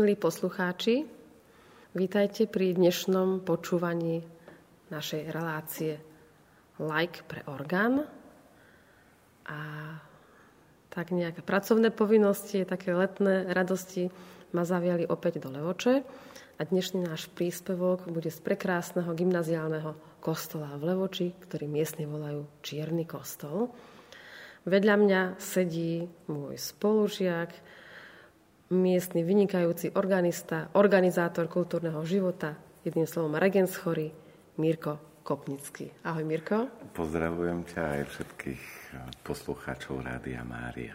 Milí poslucháči, vítajte pri dnešnom počúvaní našej relácie Like pre orgán. A tak nejaké pracovné povinnosti, také letné radosti ma zaviali opäť do Levoče. A dnešný náš príspevok bude z prekrásneho gymnaziálneho kostola v Levoči, ktorý miestni volajú Čierny kostol. Vedľa mňa sedí môj spolužiak, miestny vynikajúci organista, organizátor kultúrneho života, jedným slovom regens chorý, Mirko Kopnický. Ahoj Mirko. Pozdravujem ťa aj všetkých poslucháčov Rádia Mária.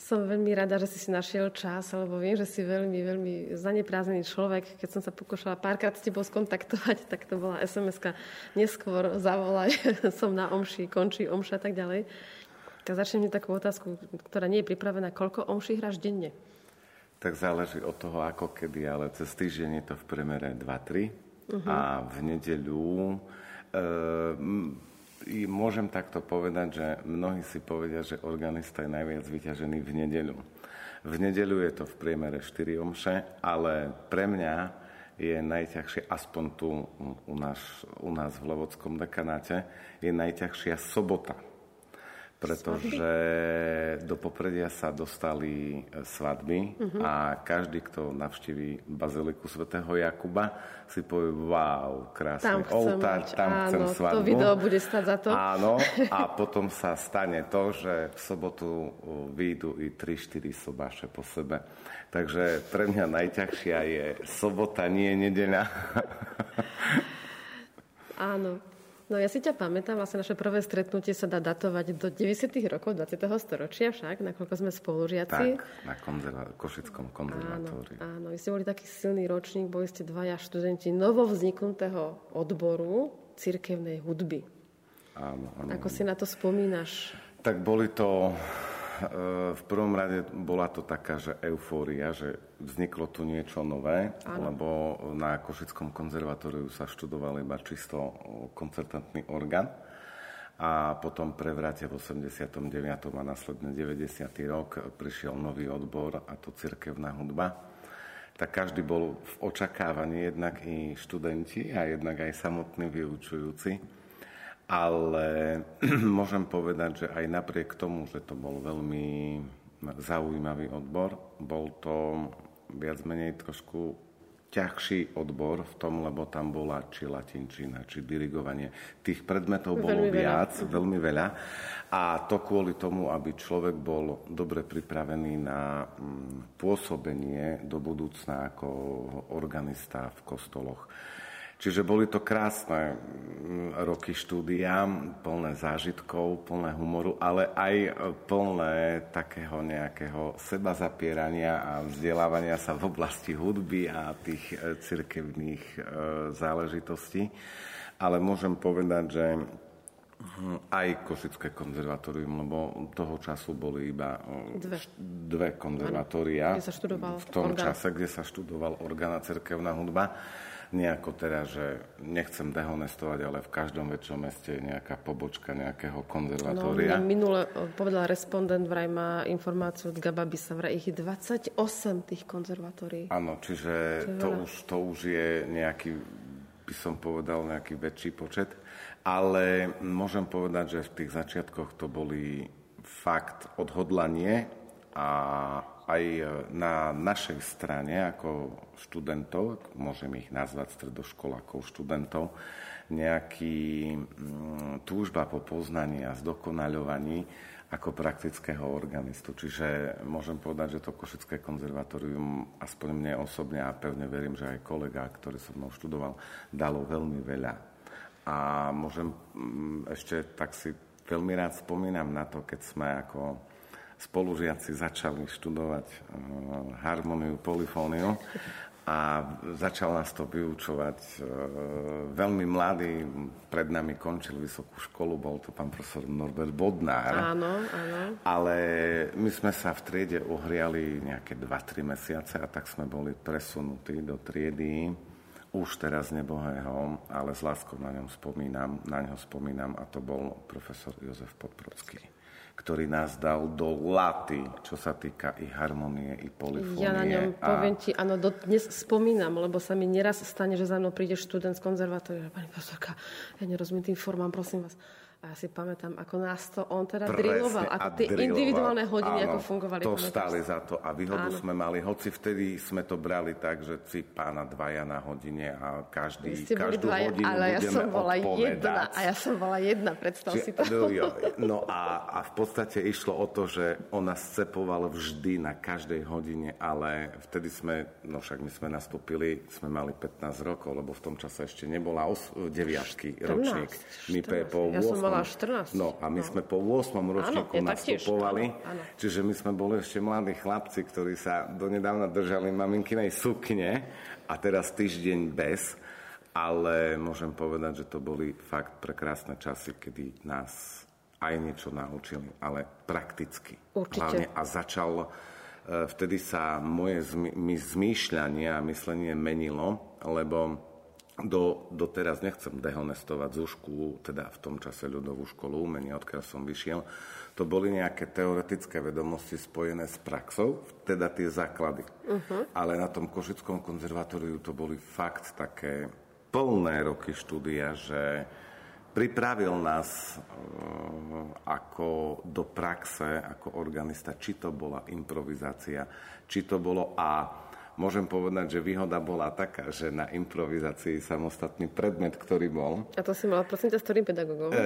Som veľmi rada, že si si našiel čas, lebo viem, že si veľmi, veľmi zaneprázdnený človek. Keď som sa pokúšala párkrát s tebou skontaktovať, tak to bola sms neskôr, zavolaj, som na omši, končí omša a tak ďalej. Tak začnem takú otázku, ktorá nie je pripravená. Koľko omší hráš denne? Tak záleží od toho, ako kedy, ale cez týždeň je to v premere 2-3 uh-huh. a v nedeľu e, môžem takto povedať, že mnohí si povedia, že organista je najviac vyťažený v nedeľu. V nedeľu je to v priemere 4 omše, ale pre mňa je najťažšie, aspoň tu u nás, u nás v Levodskom dekanáte, je najťažšia sobota pretože do popredia sa dostali e, svadby uh-huh. a každý, kto navštíví baziliku svätého Jakuba, si povie, wow, krásny tam oltár, tam áno, chcem svadbu. to video bude stať za to. Áno, a potom sa stane to, že v sobotu výjdu i 3-4 sobáše po sebe. Takže pre mňa najťažšia je sobota, nie nedeľa. Áno. No ja si ťa pamätám, vlastne naše prvé stretnutie sa dá datovať do 90. rokov 20. storočia však, nakoľko sme spolužiaci. Tak, na konzerva- Košickom konzervatóriu. Áno, áno, vy ste boli taký silný ročník, boli ste dvaja študenti novovzniknutého odboru cirkevnej hudby. Áno, áno. Ako si na to spomínaš? Tak boli to v prvom rade bola to taká, že eufória, že vzniklo tu niečo nové, ano. lebo na Košickom konzervatóriu sa študoval iba čisto koncertantný orgán a potom prevráte v 89. a následne 90. rok prišiel nový odbor a to cirkevná hudba. Tak každý bol v očakávaní jednak i študenti a jednak aj samotní vyučujúci ale môžem povedať, že aj napriek tomu, že to bol veľmi zaujímavý odbor, bol to viac menej trošku ťažší odbor v tom, lebo tam bola či latinčina, či dirigovanie. Tých predmetov bolo veľmi viac, veľa. veľmi veľa. A to kvôli tomu, aby človek bol dobre pripravený na mm, pôsobenie do budúcna ako organista v kostoloch. Čiže boli to krásne mm, roky štúdia, plné zážitkov, plné humoru, ale aj plné takého nejakého seba zapierania a vzdelávania sa v oblasti hudby a tých e, cirkevných e, záležitostí. Ale môžem povedať, že hm, aj Košické konzervatórium, lebo toho času boli iba dve, dve konzervatória. v tom orgán. čase, kde sa študoval orgán a cirkevná hudba nejako teraz, že nechcem dehonestovať, ale v každom väčšom meste je nejaká pobočka nejakého konzervatória. No, minule povedal respondent, vraj má informáciu od Gababy sa vraj ich 28 tých konzervatórií. Áno, čiže to, to už, to už je nejaký, by som povedal, nejaký väčší počet. Ale môžem povedať, že v tých začiatkoch to boli fakt odhodlanie a aj e, na našej strane ako študentov, môžem ich nazvať stredoškolákov, študentov, nejaký mm, túžba po poznaní a zdokonaľovaní ako praktického organistu. Čiže môžem povedať, že to Košické konzervatórium, aspoň mne osobne a pevne verím, že aj kolega, ktorý som mnou študoval, dalo veľmi veľa. A môžem mm, ešte tak si veľmi rád spomínam na to, keď sme ako spolužiaci začali študovať uh, harmoniu, polifóniu a začal nás to vyučovať uh, veľmi mladý, pred nami končil vysokú školu, bol to pán profesor Norbert Bodnár. Áno, áno. Ale my sme sa v triede ohriali nejaké 2-3 mesiace a tak sme boli presunutí do triedy už teraz nebohého, ale s láskou na ňom spomínam, na ňo spomínam a to bol profesor Jozef Podbrodský ktorý nás dal do laty, čo sa týka i harmonie, i polifónie. Ja na ňom a... poviem ti, áno, dnes spomínam, lebo sa mi neraz stane, že za mnou príde študent z konzervatória. Pani profesorka, ja nerozumiem tým formám, prosím vás a ja si pamätám, ako nás to on teda driloval, ako tie driloval. individuálne hodiny, áno, ako fungovali. To stáli za to a výhodu áno. sme mali, hoci vtedy sme to brali tak, že si pána dvaja na hodine a každý, každú dvaja, hodinu ale ja som bola jedna a ja som bola jedna, predstav Či, si to. No, jo, no a, a v podstate išlo o to, že ona scepovala vždy na každej hodine, ale vtedy sme, no však my sme nastúpili, sme mali 15 rokov, lebo v tom čase ešte nebola os, deviačky ročník. My po ja 8 bola 14. No a my no. sme po 8. ročníku áno, nastupovali, áno, áno. čiže my sme boli ešte mladí chlapci, ktorí sa donedávna držali maminkinej sukne a teraz týždeň bez. Ale môžem povedať, že to boli fakt prekrásne časy, kedy nás aj niečo naučili, ale prakticky. Určite. Hlavne a začal, e, vtedy sa moje zmýšľanie a myslenie menilo, lebo do, doteraz nechcem dehonestovať Zušku, teda v tom čase ľudovú školu umenia, odkiaľ som vyšiel, to boli nejaké teoretické vedomosti spojené s praxou, teda tie základy. Uh-huh. Ale na tom Košickom konzervatóriu to boli fakt také plné roky štúdia, že pripravil nás uh, ako do praxe, ako organista, či to bola improvizácia, či to bolo a môžem povedať, že výhoda bola taká, že na improvizácii samostatný predmet, ktorý bol. A to si mal, prosím ťa, s ktorým pedagogom? E,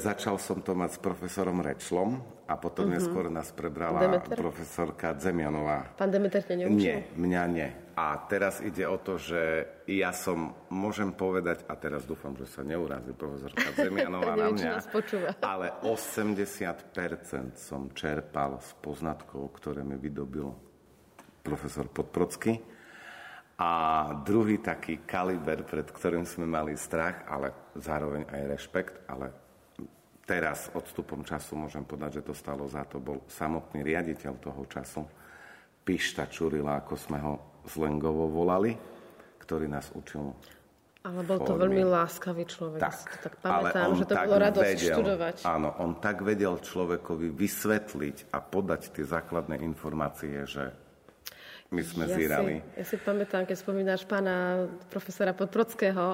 začal som to mať s profesorom Rečlom a potom uh-huh. neskôr nás prebrala Demeter? profesorka Zemianová. Pán Demeter ťa neučil? Nie, mňa nie. A teraz ide o to, že ja som, môžem povedať, a teraz dúfam, že sa neurazí profesorka Zemianová na mňa, ale 80% som čerpal z poznatkov, ktoré mi vydobil profesor Podprocky. A druhý taký kaliber, pred ktorým sme mali strach, ale zároveň aj rešpekt, ale teraz odstupom času môžem povedať, že to stalo za to, bol samotný riaditeľ toho času, Pišta Čurila, ako sme ho zlengovo volali, ktorý nás učil ale bol to veľmi láskavý človek. Tak, to tak pamätám, že to bolo radosť vedel, študovať. Áno, on tak vedel človekovi vysvetliť a podať tie základné informácie, že my sme ja zírali. Si, ja si pamätám, keď spomínaš pána profesora Podprodského,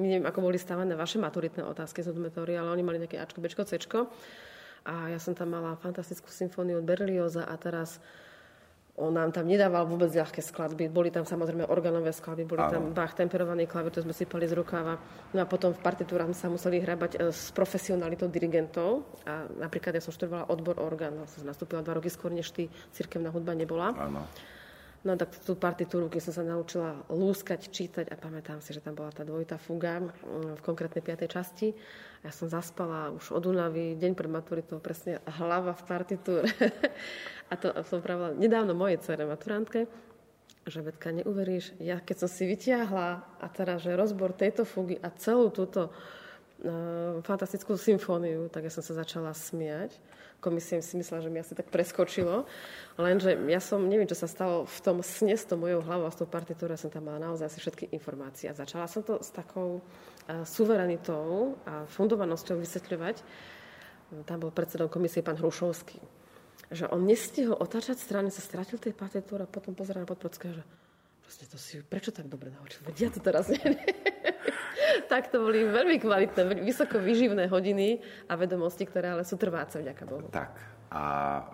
neviem, ako boli stávané vaše maturitné otázky z odmetóry, ale oni mali nejaké Ačko, Bčko, Cčko. A ja som tam mala fantastickú symfóniu od Berlioza a teraz on nám tam nedával vôbec ľahké skladby. Boli tam samozrejme organové skladby, boli Áno. tam Bach temperovaný klavír, to sme si pali z rukáva. No a potom v partitúrach sa museli hrabať e, s profesionalitou dirigentov. A napríklad ja som študovala odbor orgán, no, som nastúpila dva roky skôr, než ty cirkevná hudba nebola. Áno. No tak tú partitúru, keď som sa naučila lúskať, čítať a pamätám si, že tam bola tá dvojitá fuga mm, v konkrétnej piatej časti. Ja som zaspala už od únavy, deň pred maturitou, presne hlava v partitúre. a to som pravila nedávno mojej cere maturantke, že Betka, neuveríš, ja keď som si vytiahla a teraz, že rozbor tejto fugy a celú túto fantastickú symfóniu, tak ja som sa začala smiať komisie si myslela, že mi asi tak preskočilo. Lenže ja som, neviem, čo sa stalo v tom sne s tou mojou hlavou a s tou partitúrou, ja som tam mala naozaj asi všetky informácie. A začala som to s takou uh, suverenitou a fundovanosťou vysvetľovať. Tam bol predsedom komisie pán Hrušovský. Že on nestihol otáčať strany, sa stratil tej partitúry a potom pozeral na podprodského, že proste to si prečo tak dobre naučil? Ja to teraz neviem. Tak to boli veľmi kvalitné, vysoko vyživné hodiny a vedomosti, ktoré ale sú trváce, vďaka Bohu. Tak. A e,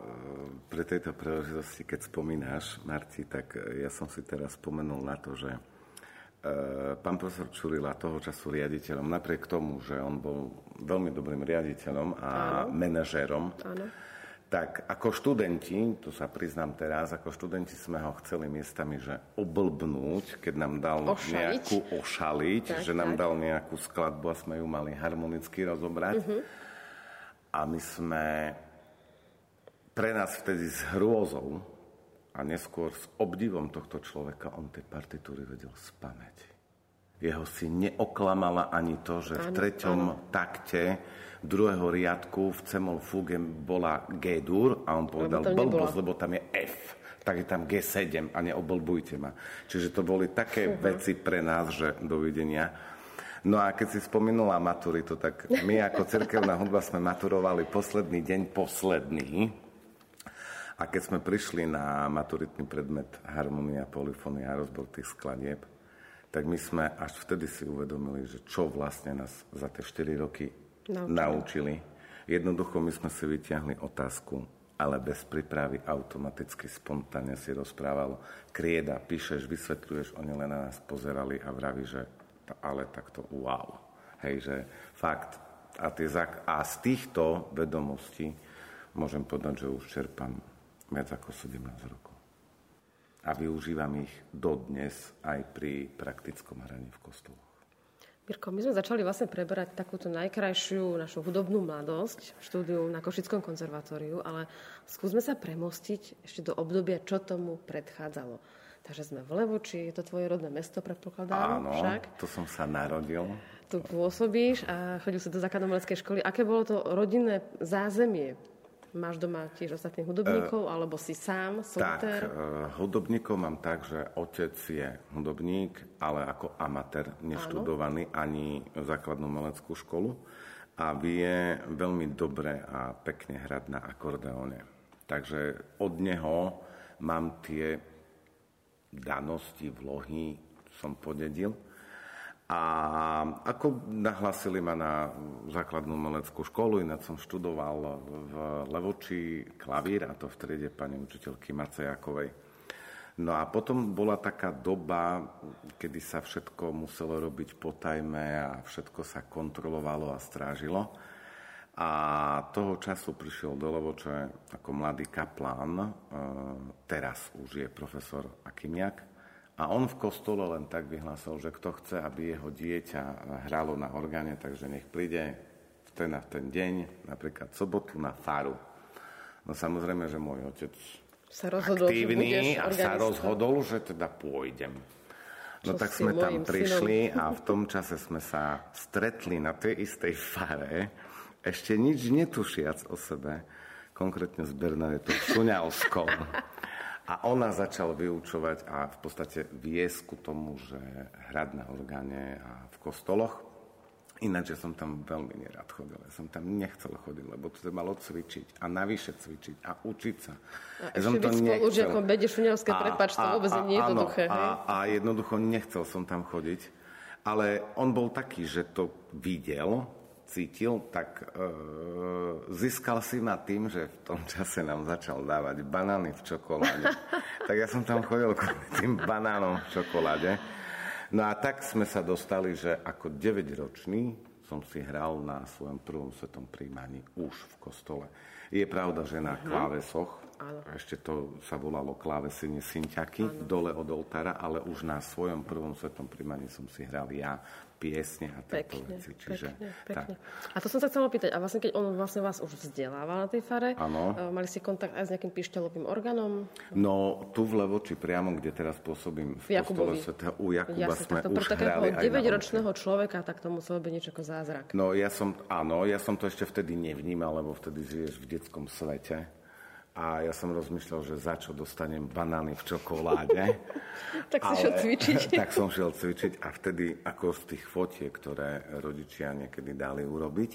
pre tejto príležitosti, keď spomínaš, Marti, tak e, ja som si teraz spomenul na to, že e, pán profesor Čurila, toho času riaditeľom, napriek tomu, že on bol veľmi dobrým riaditeľom a Áno. manažérom, Áno tak ako študenti, tu sa priznám teraz, ako študenti sme ho chceli miestami, že oblbnúť, keď nám dal ošaliť. nejakú ošaliť, tak, že nám tak. dal nejakú skladbu a sme ju mali harmonicky rozobrať. Uh-huh. A my sme pre nás vtedy s hrôzou a neskôr s obdivom tohto človeka on tie partitúry vedel spamäť. Jeho si neoklamala ani to, že v treťom takte druhého riadku v cemol fuge bola G-dur a on povedal blbosť, lebo tam je F tak je tam G7 a neoblbujte ma. Čiže to boli také uh-huh. veci pre nás, že dovidenia. No a keď si spomenula maturitu, tak my ako cirkevná hudba sme maturovali posledný deň, posledný. A keď sme prišli na maturitný predmet harmonia, polifónia a rozbor tých skladieb, tak my sme až vtedy si uvedomili, že čo vlastne nás za tie 4 roky naučili. naučili. Jednoducho my sme si vyťahli otázku, ale bez prípravy automaticky, spontánne si rozprávalo. Krieda, píšeš, vysvetľuješ, oni len na nás pozerali a vraví, že ale takto wow. Hej, že fakt. A, tie, a z týchto vedomostí môžem povedať, že už čerpám viac ako 17 rokov. A využívam ich dodnes aj pri praktickom hraní v kostoloch. Mirko, my sme začali vlastne preberať takúto najkrajšiu našu hudobnú mladosť v štúdiu na Košickom konzervatóriu, ale skúsme sa premostiť ešte do obdobia, čo tomu predchádzalo. Takže sme v Levoči, je to tvoje rodné mesto, predpokladám Áno, však. to som sa narodil. Tu pôsobíš a chodil si do základnomeleckej školy. Aké bolo to rodinné zázemie? Máš doma tiež ostatných hudobníkov, uh, alebo si sám, solitér? Tak, uh, hudobníkov mám tak, že otec je hudobník, ale ako amatér, neštudovaný Áno. ani základnú meleckú školu a vie veľmi dobre a pekne hrať na akordeóne. Takže od neho mám tie danosti, vlohy som podedil. A ako nahlasili ma na základnú meleckú školu, ináč som študoval v Levoči klavír, a to v triede pani učiteľky Macejakovej. No a potom bola taká doba, kedy sa všetko muselo robiť po tajme a všetko sa kontrolovalo a strážilo. A toho času prišiel do Levoče ako mladý kaplán, e, teraz už je profesor Akimiak, a on v kostole len tak vyhlásil, že kto chce, aby jeho dieťa hralo na orgáne, takže nech príde v ten a v ten deň, napríklad sobotu na faru. No samozrejme, že môj otec sa rozhodol, aktívny a sa rozhodol, že teda pôjdem. No Čo tak sme tam prišli synom. a v tom čase sme sa stretli na tej istej fare ešte nič netušiac o sebe, konkrétne s Bernadetou Šuňalskou. A ona začal vyučovať a v podstate viesť ku tomu, že hrať na orgáne a v kostoloch. Ináč, som tam veľmi nerad chodil. Ja som tam nechcel chodiť, lebo to malo cvičiť a navyše cvičiť a učiť sa. A ja som to nechcel. Už ako to vôbec nie je jednoduché. A, a jednoducho nechcel som tam chodiť. Ale on bol taký, že to videl cítil, tak e, získal si ma tým, že v tom čase nám začal dávať banány v čokoláde. tak ja som tam chodil kvôli tým banánom v čokoláde. No a tak sme sa dostali, že ako 9-ročný som si hral na svojom prvom svetom príjmaní už v kostole. Je pravda, že na mhm. klávesoch, Áno. ešte to sa volalo klávesenie synťaky, dole od oltára, ale už na svojom prvom svetom príjmaní som si hral ja piesne a tieto veci. Čiže, pekne, pekne. A to som sa chcela opýtať, a vlastne keď on vlastne vás už vzdelával na tej fare, ano. Eh, mali ste kontakt aj s nejakým pišťalovým orgánom? No, tu v Levoči priamo, kde teraz pôsobím v Jakubovi. Sveta, u Jakuba Jasne, sme tak to už hrali aj 9-ročného človeka, tak to muselo byť niečo ako zázrak. No, ja som, áno, ja som to ešte vtedy nevnímal, lebo vtedy žiješ v detskom svete a ja som rozmýšľal, že za čo dostanem banány v čokoláde. tak si šiel cvičiť. tak som šiel cvičiť a vtedy, ako z tých fotiek, ktoré rodičia niekedy dali urobiť,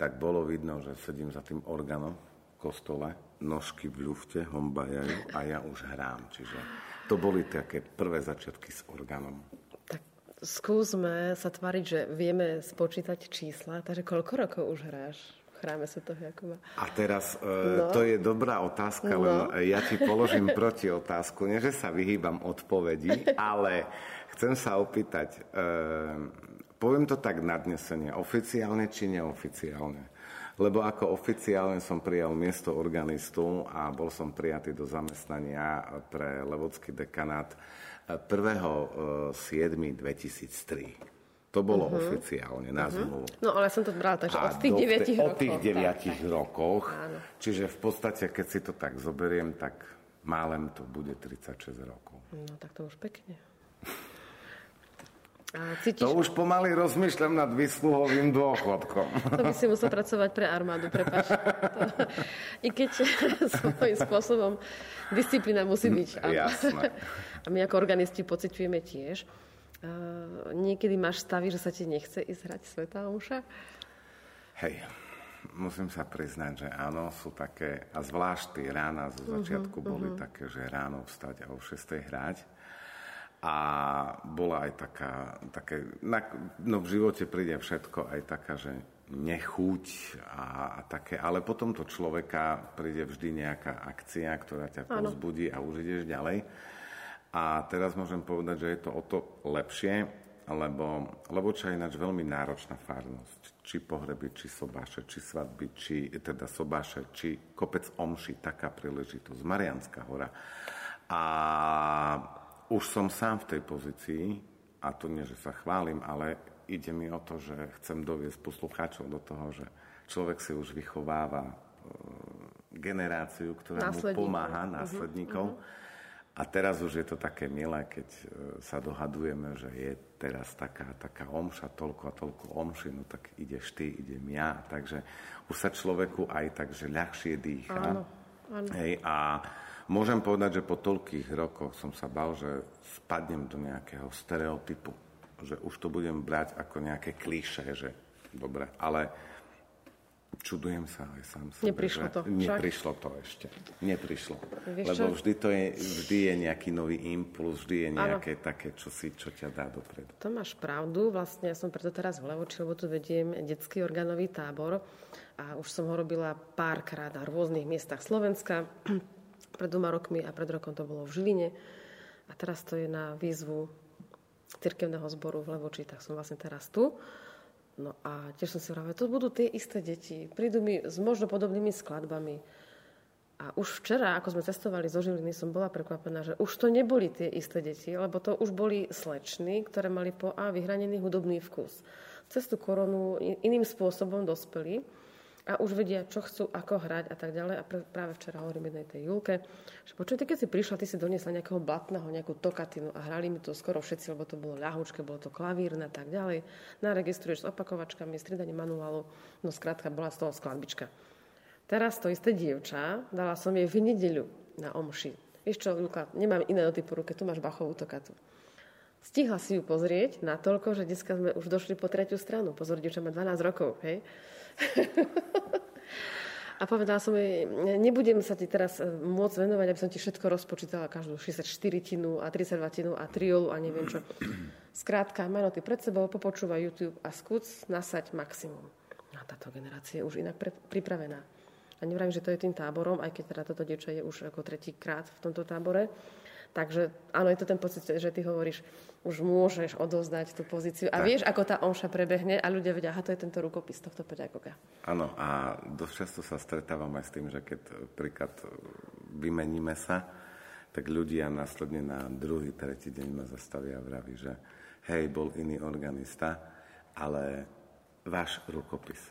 tak bolo vidno, že sedím za tým orgánom v kostole, nožky v ľufte hombajajú a ja už hrám. Čiže to boli také prvé začiatky s orgánom. Tak skúsme sa tvariť, že vieme spočítať čísla. Takže koľko rokov už hráš? Chráme toho Jakuba. A teraz, e, no. to je dobrá otázka, no. len ja ti položím proti otázku. Nie, že sa vyhýbam odpovedi, ale chcem sa opýtať, e, poviem to tak nadnesenie, oficiálne či neoficiálne? Lebo ako oficiálne som prijal miesto organistu a bol som prijatý do zamestnania pre Levodský dekanát 1.7.2003. To bolo uh-huh. oficiálne na uh-huh. zmluvu. No ale som to brala, takže od tých 9 rokov. Od tých 9 tak, rokoch. Áno. Čiže v podstate, keď si to tak zoberiem, tak málem to bude 36 rokov. No tak to už pekne. A cítiš... To už pomaly rozmýšľam nad vysluhovým dôchodkom. To by si musel pracovať pre armádu, prepáč. I keď svojím spôsobom disciplína musí byť. Jasné. A my ako organisti pociťujeme tiež niekedy máš stavy, že sa ti nechce ísť hrať Sveta Omša? Hej, musím sa priznať, že áno, sú také, a zvlášť tie rána zo mhm, začiatku uh-huh, boli uh-huh. také, že ráno vstať a o 6 hrať. A bola aj taká, také, no v živote príde všetko, aj taká, že nechuť a, a také, ale potom to človeka príde vždy nejaká akcia, ktorá ťa povzbudí a už ideš ďalej. A teraz môžem povedať, že je to o to lepšie, lebo, čo je ináč veľmi náročná farnosť. Či pohreby, či sobáše, či svadby, či teda sobáše, či kopec omši, taká príležitosť. Marianská hora. A už som sám v tej pozícii, a to nie, že sa chválim, ale ide mi o to, že chcem doviesť poslucháčov do toho, že človek si už vychováva e, generáciu, ktorá mu pomáha, následníkov. Uh-huh. A teraz už je to také milé, keď e, sa dohadujeme, že je teraz taká, taká omša, toľko a toľko omši, no tak ideš ty, idem ja. Takže už sa človeku aj tak, že ľahšie dýcha. Áno, áno. Hej, a môžem povedať, že po toľkých rokoch som sa bal, že spadnem do nejakého stereotypu. Že už to budem brať ako nejaké klíše, že dobre, ale čudujem sa aj sám sebe. Neprišlo to. Neprišlo to ešte. Neprišlo. Vieš Lebo vždy, to je, vždy je nejaký nový impuls, vždy je nejaké ano. také čosi, čo ťa dá dopredu. To máš pravdu. Vlastne ja som preto teraz v Levoči, lebo tu vediem detský organový tábor a už som ho robila párkrát na rôznych miestach Slovenska. Pred dvoma rokmi a pred rokom to bolo v Žiline. A teraz to je na výzvu cirkevného zboru v Levoči, tak som vlastne teraz tu. No a tiež som si hovorila, to budú tie isté deti. Prídu mi s možno podobnými skladbami. A už včera, ako sme cestovali zo Žiliny, som bola prekvapená, že už to neboli tie isté deti, lebo to už boli slečny, ktoré mali po A vyhranený hudobný vkus. Cez tú koronu iným spôsobom dospeli a už vedia, čo chcú, ako hrať a tak ďalej. A práve včera hovorím jednej tej Julke, že počuj, ty keď si prišla, ty si doniesla nejakého blatného, nejakú tokatinu a hrali mi to skoro všetci, lebo to bolo ľahúčke, bolo to klavírne a tak ďalej. Naregistruješ s opakovačkami, striedanie manuálu, no skrátka bola z toho skladbička. Teraz to isté dievča, dala som jej v nedeľu na omši. Vieš čo, Julka, nemám iné noty po ruke, tu máš Bachovú tokatu. Stihla si ju pozrieť na toľko, že dneska sme už došli po tretiu stranu. Pozor, dievča má 12 rokov, hej? A povedala som jej, nebudem sa ti teraz e, môcť venovať, aby som ti všetko rozpočítala, každú 64 tinu a 32 tinu a triolu a neviem čo. Skrátka, maj noty pred sebou, popočúvaj YouTube a skús nasať maximum. A táto generácia je už inak pre, pripravená. A nevrajím, že to je tým táborom, aj keď teda toto dievča je už ako tretíkrát v tomto tábore. Takže áno, je to ten pocit, že ty hovoríš, už môžeš odozdať tú pozíciu a tak. vieš, ako tá omša prebehne a ľudia vedia, aha, to je tento rukopis tohto pedagoga. Áno, a dosť často sa stretávam aj s tým, že keď príklad vymeníme sa, tak ľudia následne na druhý, tretí deň ma zastavia a vraví, že hej, bol iný organista, ale váš rukopis.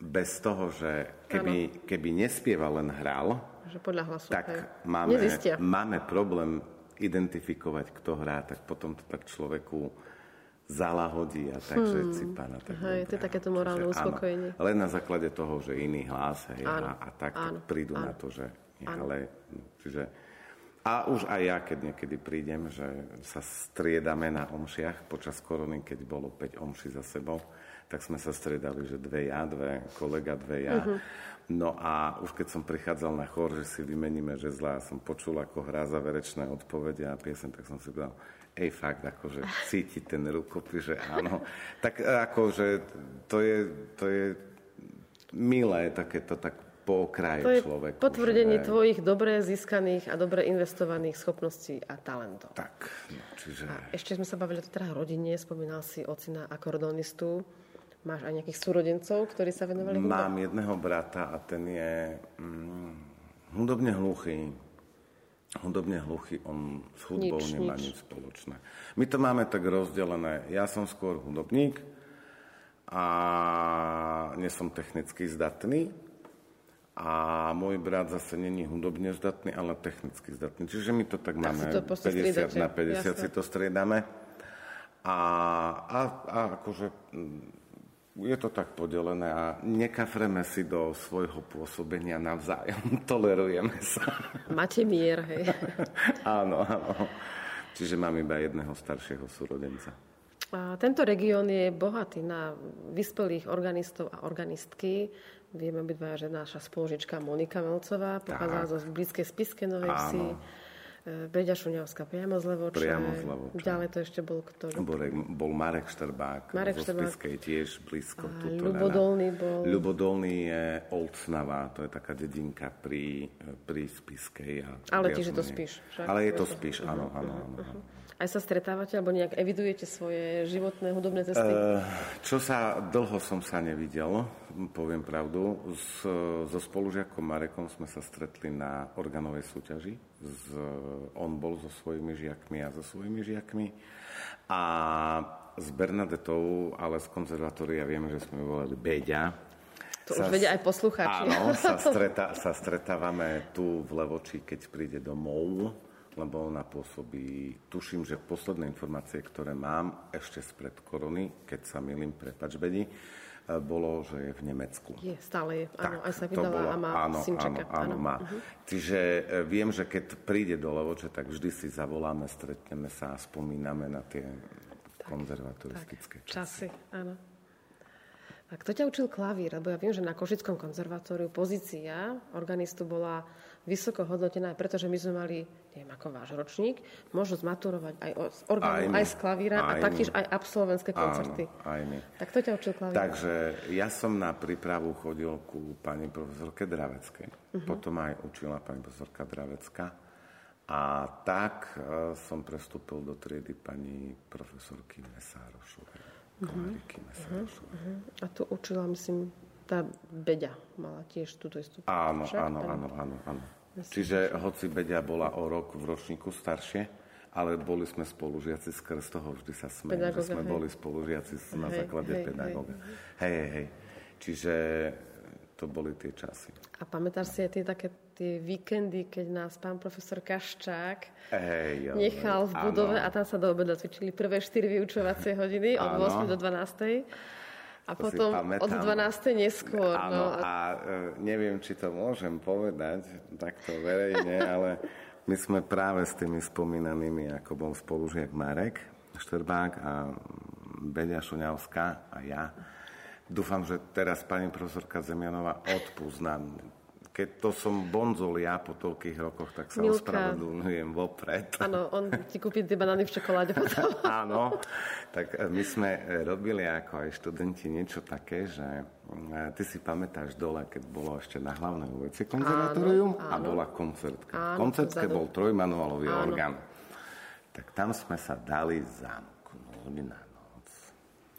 Bez toho, že keby, keby nespieval, len hral, že podľa hlasu, tak máme, máme problém identifikovať, kto hrá, tak potom to tak človeku zalahodí a takže hmm. si pána tak Hej, to je takéto morálne uspokojenie. Len na základe toho, že iný hlas hej, áno, a, a tak áno, prídu áno. na to, že nie, ale čiže a už aj ja, keď niekedy prídem, že sa striedame na omšiach počas korony, keď bolo 5 omši za sebou, tak sme sa striedali, že dve ja, dve kolega, dve ja. Uh-huh. No a už keď som prichádzal na chor, že si vymeníme žezla a som počul, ako hrá záverečné odpovede a piesen, tak som si povedal, ej fakt, akože cíti ten rukopis, že áno. Tak akože to je, to je milé, takéto tak po okraji to je človeku. potvrdenie že... tvojich dobre získaných a dobre investovaných schopností a talentov. Tak, no, čiže... A ešte sme sa bavili teda rodine, spomínal si ocina akordonistu. Máš aj nejakých súrodencov, ktorí sa venovali hudbe? Mám jedného brata a ten je mm, hudobne hluchý. Hudobne hluchý, on s hudbou nič, nemá nič. nič spoločné. My to máme tak rozdelené. Ja som skôr hudobník a nie som technicky zdatný. A môj brat zase není hudobne zdatný, ale technicky zdatný. Čiže my to tak, tak máme to 50 na 50 jasne. si to striedame. A, a, a akože je to tak podelené a nekafreme si do svojho pôsobenia navzájom. Tolerujeme sa. Máte mier, hej? áno, áno. Čiže mám iba jedného staršieho súrodenca. A tento región je bohatý na vyspelých organistov a organistky. Vieme obidva, že naša spoložička Monika Melcová pochádza zo blízkej Spiske Novej Vsi. E, Beďa Šuňavská priamo z Levoče. Priamo z Levoče. Ďalej to ešte bol kto? Bol, bol Marek Štrbák Marek zo. Spiskej tiež blízko. A Ľubodolný na- bol- Ľubodolný je Olcnava, to je taká dedinka pri, pri Spiskej. A Ale tiež je to. Spiš, však? Ale je to to- Spiš, áno, áno, áno. Aj sa stretávate, alebo nejak evidujete svoje životné hudobné cesty? Eh, Čo sa, dlho som sa nevidel, poviem pravdu. S, so spolužiakom Marekom sme sa stretli na organovej súťaži. Z, on bol so svojimi žiakmi a so svojimi žiakmi. A s Bernadettou, ale z konzervatória vieme, že sme ju volali Beďa. To už vedia aj poslucháči. Áno, sa, streta, sa stretávame tu v Levoči, keď príde domov, lebo ona pôsobí, tuším, že posledné informácie, ktoré mám ešte spred korony, keď sa milím, prepač Bedi, e, bolo, že je v Nemecku. Je, stále je. Áno, Tak, aj sa vydala a má áno, synčeka. Áno, áno, má. Čiže e, viem, že keď príde do Levoče, tak vždy si zavoláme, stretneme sa a spomíname na tie konzervatoristické časy. Časy, áno. A kto ťa učil klavír? Lebo ja viem, že na Košickom konzervatóriu pozícia organistu bola vysoko hodnotená, pretože my sme mali, neviem ako váš ročník, možnosť maturovať aj z orgánu, Aj aj, z klavíra a Aj taktiež my. aj absolventské koncerty. Áno, aj my. Tak kto ťa učil klavír? Takže ja som na prípravu chodil ku pani profesorke Draveckej. Uh-huh. Potom aj učila pani profesorka Dravecka. A tak e, som prestúpil do triedy pani profesorky Mesárošovej. Klariky Mesárošovej. A tu učila, myslím, tá Beďa mala tiež túto istú. Áno, Však? áno, áno, áno, áno. Čiže hoci Beďa bola o rok v ročníku staršie, ale boli sme spolužiaci, skrz toho vždy sa smejem, že sme hej. boli spolužiaci na Hej, základe hej, pedagóga. Hej, hej, hej. Čiže to boli tie časy. A pamätáš si aj tie také tie víkendy, keď nás pán profesor Kaščák Hej, jo, nechal v áno. budove a tam sa do obeda cvičili prvé 4 vyučovacie hodiny od Áno. 8 do 12. A To potom od 12. neskôr. Áno, no, a e, neviem, či to môžem povedať takto verejne, ale my sme práve s tými spomínanými, ako bol spolužiak Marek Štrbák a Beďa Šuňavská a ja. Dúfam, že teraz pani profesorka Zemianová odpúzna. Keď to som bonzol ja po toľkých rokoch, tak sa Milka. ospravedlňujem vopred. Áno, on ti kúpi tie banány v čokoláde potom. Áno, tak e, my sme robili ako aj študenti niečo také, že e, ty si pamätáš dole, keď bolo ešte na hlavnej ulici konzervatórium a bola koncertka. Áno, koncertke bol trojmanuálový orgán. Tak tam sme sa dali zamknúť na.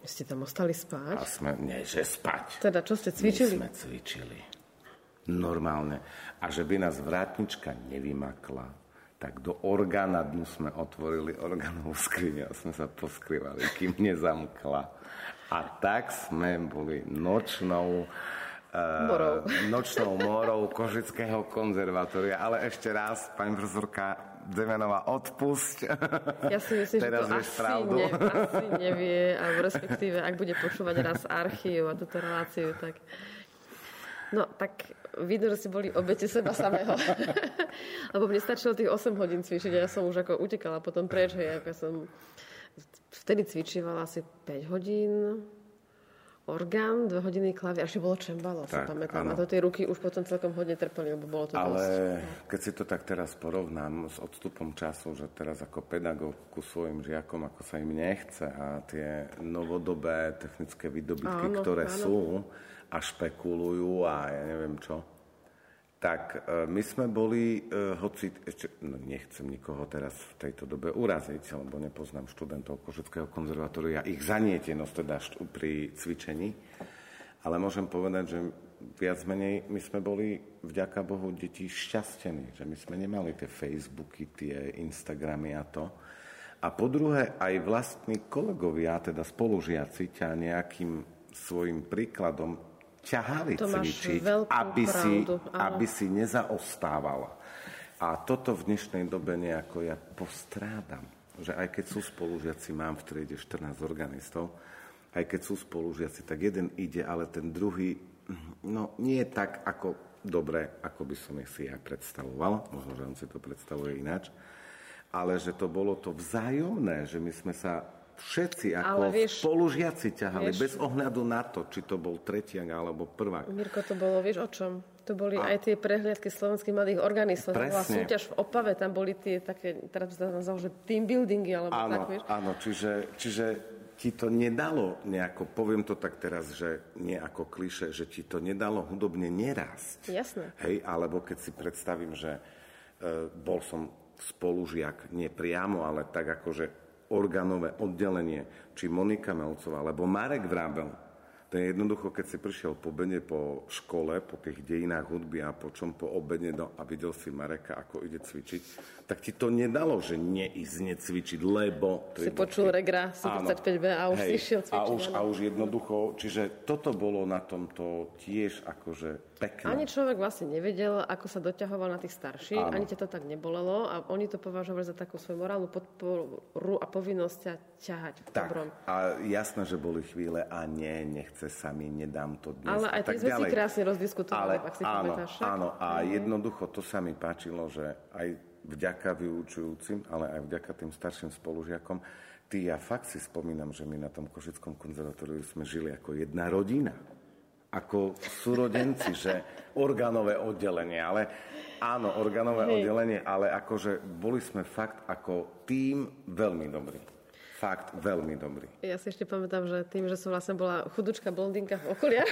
Ste tam ostali A spať? sme, nie, že spať. Teda, čo ste cvičili? My sme cvičili. Normálne. A že by nás vrátnička nevymakla, tak do orgána dnu sme otvorili orgánovú skriňu a sme sa poskrývali, kým nezamkla. A tak sme boli nočnou Morou. Uh, nočnou morou Košického konzervatória. Ale ešte raz, pani profesorka Zemianová, odpusť. Ja si myslím, Teraz že to asi, pravdu. ne, asi nevie, alebo respektíve, ak bude počúvať raz archív a túto reláciu, tak... No, tak vidno, že si boli obete seba samého. Lebo mne stačilo tých 8 hodín cvičiť a ja som už ako utekala potom preč, hej, ako som... Vtedy cvičívala asi 5 hodín, orgán, 2 hodiny klavír, ešte bolo čembalo, Tak, pamätám. áno. A to tie ruky už potom celkom hodne trpeli, lebo bolo to Ale dosť. keď si to tak teraz porovnám s odstupom času, že teraz ako pedagóg ku svojim žiakom, ako sa im nechce a tie novodobé technické výdobytky, Áno, ktoré áno. sú a špekulujú a ja neviem čo, tak e, my sme boli, e, hoci, ešte, no nechcem nikoho teraz v tejto dobe uraziť, lebo nepoznám študentov Košického konzervatória, ich zanietenosť teda pri cvičení, ale môžem povedať, že viac menej my sme boli vďaka Bohu deti šťastení, že my sme nemali tie Facebooky, tie Instagramy a to. A po druhé, aj vlastní kolegovia, teda spolužiaci, ťa nejakým svojim príkladom ťahali To cvičiť, aby si, áno. aby si nezaostávala. A toto v dnešnej dobe nejako ja postrádam. Že aj keď sú spolužiaci, mám v triede 14 organistov, aj keď sú spolužiaci, tak jeden ide, ale ten druhý, no nie je tak ako dobre, ako by som si ja predstavoval. Možno, že on si to predstavuje ináč. Ale že to bolo to vzájomné, že my sme sa všetci ako vieš, spolužiaci ťahali, vieš, bez ohľadu na to, či to bol tretiak alebo prvák. Mirko, to bolo, vieš o čom? To boli a... aj tie prehliadky slovenských mladých organistov. To bola súťaž v Opave, tam boli tie také, teraz by sa nazval, že team buildingy, alebo áno, tak, vieš? Áno, čiže, čiže ti to nedalo nejako, poviem to tak teraz, že nie ako kliše, že ti to nedalo hudobne nerásť. Jasné. Hej, alebo keď si predstavím, že e, bol som spolužiak, nie priamo, ale tak ako, že orgánové oddelenie, či Monika Melcová, alebo Marek Vrábel, to je jednoducho, keď si prišiel po bene po škole, po tých dejinách hudby a po čom po obede no, a videl si Mareka, ako ide cvičiť, tak ti to nedalo, že neísť necvičiť, lebo... Si počul regra 45B a už hej, si išiel cvičiť. A už, a už jednoducho, čiže toto bolo na tomto tiež akože pekné. Ani človek vlastne nevedel, ako sa doťahoval na tých starších, áno. ani ťa to tak nebolelo a oni to považovali za takú svoju morálnu podporu a povinnosť ťa ťahať tak, dobrom. A jasné, že boli chvíle a nie, nechce sa mi, nedám to dnes. Ale aj tak sme si krásne rozdiskutovali, Ale, ak si áno, pamätáš. Áno, a mm. jednoducho to sa mi páčilo, že aj vďaka vyučujúcim, ale aj vďaka tým starším spolužiakom, ty ja fakt si spomínam, že my na tom Košickom konzervatóriu sme žili ako jedna rodina. Ako súrodenci, že orgánové oddelenie, ale áno, orgánové Hej. oddelenie, ale akože boli sme fakt ako tým veľmi dobrí fakt veľmi dobrý. Ja si ešte pamätám, že tým, že som vlastne bola chudučka blondinka v okoliach,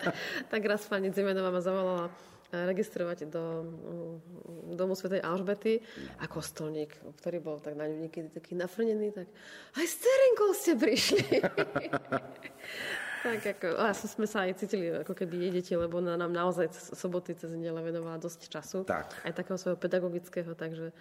tak raz pani Zimenová ma zavolala eh, registrovať do mm, domu Svetej Alžbety a kostolník, ktorý bol tak na ňu niekedy taký nafrnený, tak aj s cerinkou ste prišli. Tak ako, a sme sa aj cítili ako keby jej deti, lebo ona nám naozaj soboty cez nedele venovala dosť času. Tak. Aj takého svojho pedagogického, takže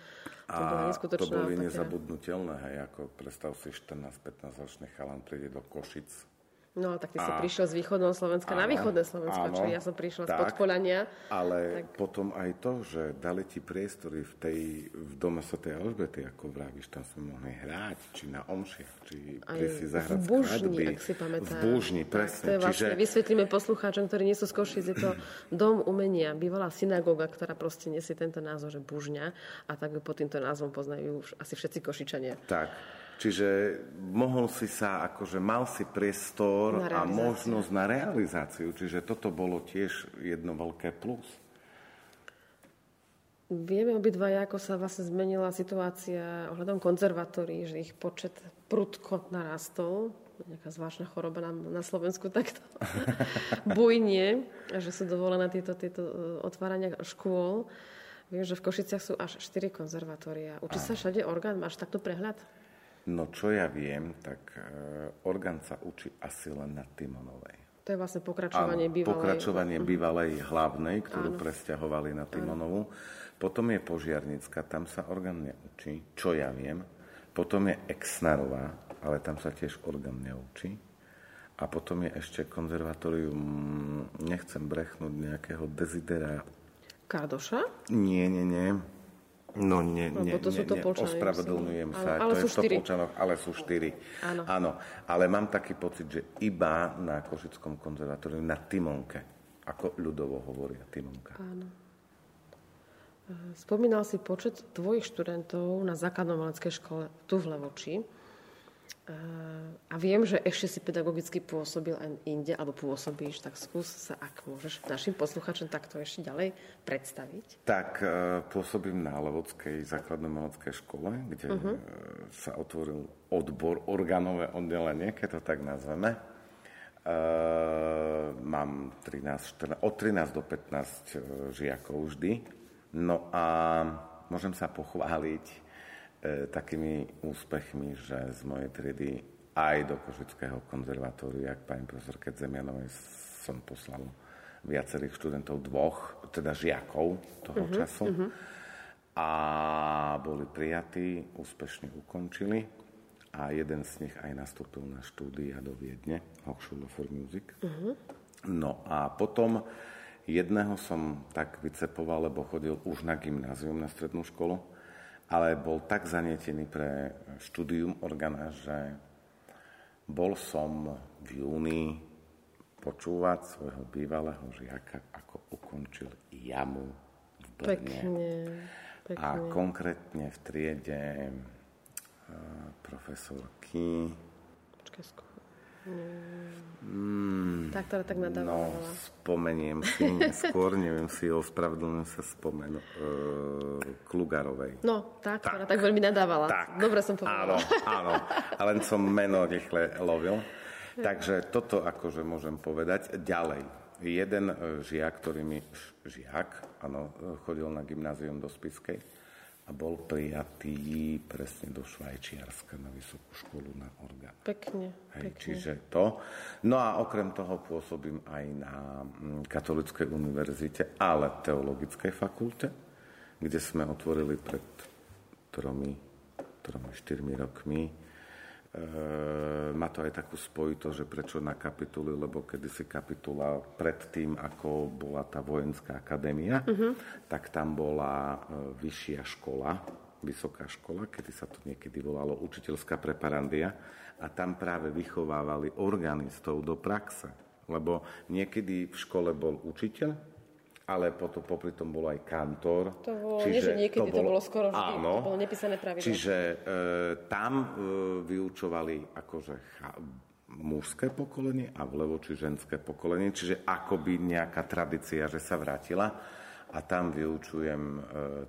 to a bola neskutočná. to boli nezabudnutelné, hej, ako predstav si 14-15 ročný chalan príde do Košic No, tak ty a, si prišiel z východného Slovenska áno, na východné Slovensko, áno, čiže ja som prišla tak, z Podpolania. Ale tak... potom aj to, že dali ti priestory v, tej, v dome Svetej Alžbety, ako vravíš, tam sme mohli hrať, či na omšiach, či pri si zahrať v Bužni, ak si pamätáš. V Bužni, presne. Tak, to je vlastne, čiže... Vysvetlíme poslucháčom, ktorí nie sú z Košic, je to dom umenia, bývalá synagóga, ktorá proste nesie tento názov, že Bužňa a tak pod týmto názvom poznajú už asi všetci Košičania. Tak. Čiže mohol si sa, akože mal si priestor a možnosť na realizáciu. Čiže toto bolo tiež jedno veľké plus. Vieme obidva, ako sa vlastne zmenila situácia ohľadom konzervatórií, že ich počet prudko narastol. Nejaká zvláštna choroba na, na Slovensku takto bujnie, že sú dovolené tieto, tieto e, otvárania škôl. Viem, že v Košiciach sú až 4 konzervatória. Učí sa všade orgán? Máš takto prehľad? No čo ja viem, tak uh, orgán sa učí asi len na Timonovej. To je vlastne pokračovanie Áno, bývalej. pokračovanie mhm. bývalej hlavnej, ktorú Áno. presťahovali na Timonovu. Potom je požiarnická, tam sa orgán neučí, čo ja viem. Potom je Exnarová, ale tam sa tiež orgán neučí. A potom je ešte konzervatórium, nechcem brechnúť nejakého Desidera. Kardoša? Nie, nie, nie. No nie, nie, to nie, sú to nie, ospravedlňujem sa, ale, ale to je v Topolčanoch, ale sú štyri. Áno. Áno, ale mám taký pocit, že iba na Košickom konzervatóriu, na Timonke, ako ľudovo hovoria Timonka. Áno. Spomínal si počet tvojich študentov na základnom škole tu v Levoči. A viem, že ešte si pedagogicky pôsobil aj inde, alebo pôsobíš, tak skús sa, ak môžeš našim posluchačom takto ešte ďalej predstaviť. Tak eh, pôsobím na Levodskej základnej maleckej škole, kde uh-huh. sa otvoril odbor, orgánové oddelenie, keď to tak nazveme. mám 13, 14, od 13 do 15 žiakov vždy. No a môžem sa pochváliť e, takými úspechmi, že z mojej triedy aj do Košického konzervatória, k pani profesorke Zemianovej som poslal viacerých študentov, dvoch, teda žiakov toho uh-huh, času. Uh-huh. A boli prijatí, úspešne ukončili a jeden z nich aj nastúpil na štúdia do Viedne, Hochschule for Music. Uh-huh. No a potom jedného som tak vycepoval, lebo chodil už na gymnázium, na strednú školu ale bol tak zanietený pre štúdium organa, že bol som v júni počúvať svojho bývalého žiaka, ako ukončil jamu v Brne. Pekne, pekne. A konkrétne v triede profesorky Mm, tak to tak nadávala. No, spomeniem si skôr, neviem si, ospravedlňujem sa spomenu uh, Klugarovej. No, tak, tak, ktorá tak veľmi nadávala. Tak, Dobre som povedala. Áno, áno, len som meno rýchle lovil. Takže toto akože môžem povedať. Ďalej, jeden e, žiak, ktorý mi, žiak, áno, chodil na gymnázium do Spiskej a bol prijatý presne do Švajčiarska na vysokú školu na orgán. Pekne, Hej, pekne. Čiže to. No a okrem toho pôsobím aj na mm, Katolíckej univerzite, ale teologickej fakulte, kde sme otvorili pred tromi, tromi, štyrmi rokmi má to aj takú spojitosť, že prečo na kapituli, lebo kedysi kapitula predtým, ako bola tá vojenská akadémia, uh-huh. tak tam bola e, vyššia škola, vysoká škola, kedy sa to niekedy volalo učiteľská preparandia a tam práve vychovávali organistov do praxe. Lebo niekedy v škole bol učiteľ, ale potom popri tom bol aj kantor. To bolo, čiže nie, že niekedy to bolo, to bolo skoro vždy, áno, to bolo nepísané pravidlo. Čiže e, tam e, vyučovali akože cha, mužské pokolenie a vlevo či ženské pokolenie, čiže akoby nejaká tradícia, že sa vrátila. A tam vyučujem e,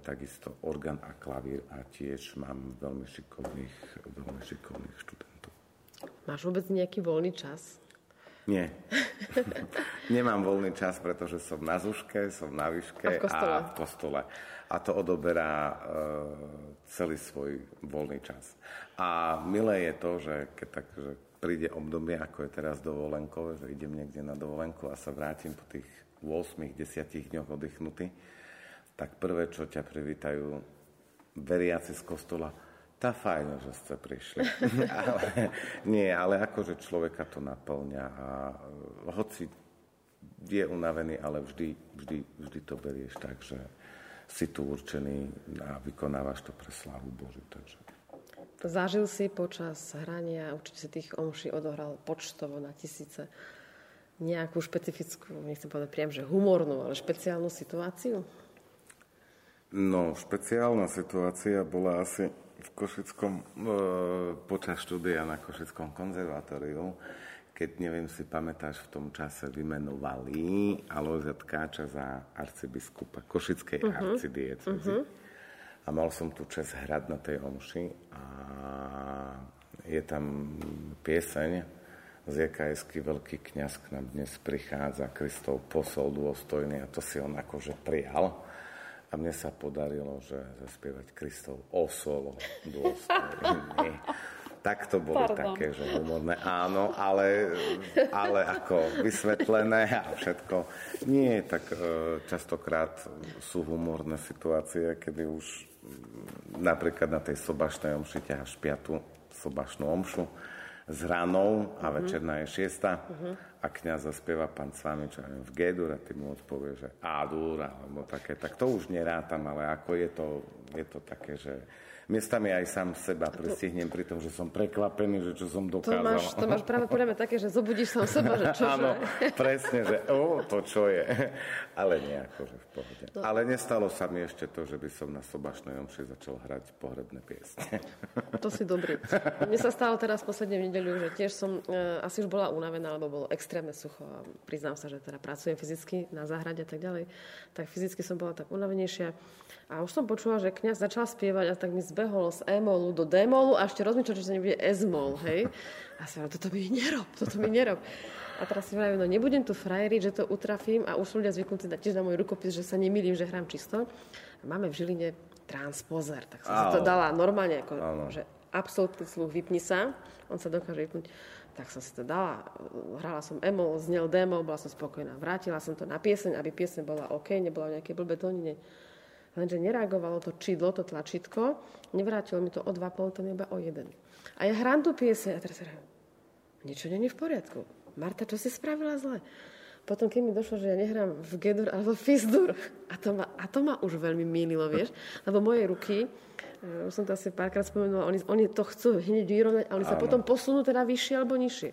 takisto orgán a klavír a tiež mám veľmi šikovných, veľmi šikovných študentov. Máš vôbec nejaký voľný čas? Nie. Nemám voľný čas, pretože som na zuške, som na výške a v kostole. A, v kostole. a to odoberá e, celý svoj voľný čas. A milé je to, že keď tak, že príde obdobie, ako je teraz dovolenkové, že idem niekde na dovolenku a sa vrátim po tých 8-10 dňoch oddychnutý, tak prvé, čo ťa privítajú veriaci z kostola, tá fajn, že ste prišli. ale, nie, ale akože človeka to naplňa a e, hoci je unavený, ale vždy, vždy, vždy to berieš tak, že si tu určený a vykonávaš to pre slávu Božiu. Takže. Zažil si počas hrania, určite si tých omší odohral počtovo na tisíce, nejakú špecifickú, nechcem povedať priam, že humornú, ale špeciálnu situáciu? No, špeciálna situácia bola asi v Košickom, e, počas štúdia na Košickom konzervatóriu, keď, neviem si pamätáš, v tom čase vymenovali Alojza Tkáča za arcibiskupa Košickej uh-huh. arcidiecezy. Uh-huh. A mal som tu čas hrať na tej omši a je tam pieseň z EKSky Veľký kňaz k nám dnes prichádza, Kristov posol dôstojný a to si on akože prijal. A mne sa podarilo, že zaspievať Kristov osolo dôstojný. Tak to bolo Pardon. také, že humorné. Áno, ale, ale ako vysvetlené a všetko. Nie, tak e, častokrát sú humorné situácie, kedy už napríklad na tej sobašnej omši ťaháš piatu sobašnú omšu s ranou a večerná je šiesta uh-huh. A kniaz zaspieva pán s vami, čo neviem, v G-dur a ty mu odpovie, že A-dur, alebo také, tak to už nerátam, ale ako je to, je to také, že miestami aj sám seba prestihnem pri tom, že som prekvapený, že čo som dokázal. To máš, to máš práve podľa mňa také, že zobudíš sám seba, že čo, Áno, presne, že o, to čo je. Ale nejako, že v pohode. No. Ale nestalo sa mi ešte to, že by som na sobašnej omši začal hrať pohrebné piesne. To si dobrý. Mne sa stalo teraz posledne v nedeľu, že tiež som e, asi už bola unavená, lebo bolo extrémne sucho a priznám sa, že teda pracujem fyzicky na záhrade a tak ďalej. Tak fyzicky som bola tak unavenejšia. A už som počula, že kniaz začal spievať a tak mi zbehol z E-molu do D-molu a ešte rozmýšľal, že to nebude S-mol, hej. A hovorím, toto mi nerob, toto mi nerob. A teraz si hovorím, no nebudem tu frajeriť, že to utrafím a už ľudia zvyknutí tiež na môj rukopis, že sa nemýlim, že hrám čisto. A máme v Žiline transpozer, tak som si to dala normálne, ako, že absolútny sluch, vypni sa, on sa dokáže vypnúť. Tak som si to dala, hrala som emo, znel demo, bola som spokojná. Vrátila som to na pieseň, aby pieseň bola OK, nebola v nejakej blbé tónine. Lenže nereagovalo to čidlo, to tlačítko, nevrátilo mi to o dva tón, iba o jeden. A ja hrám tú pieseň a teraz hrám, niečo není v poriadku. Marta, čo si spravila zle? Potom, keď mi došlo, že ja nehrám v Gedur alebo v Fisdur, a to ma, a to ma už veľmi mýlilo, vieš, lebo moje ruky, eh, už som to asi párkrát spomenula, oni, oni to chcú hneď vyrovnať, ale oni sa potom posunú teda vyššie alebo nižšie.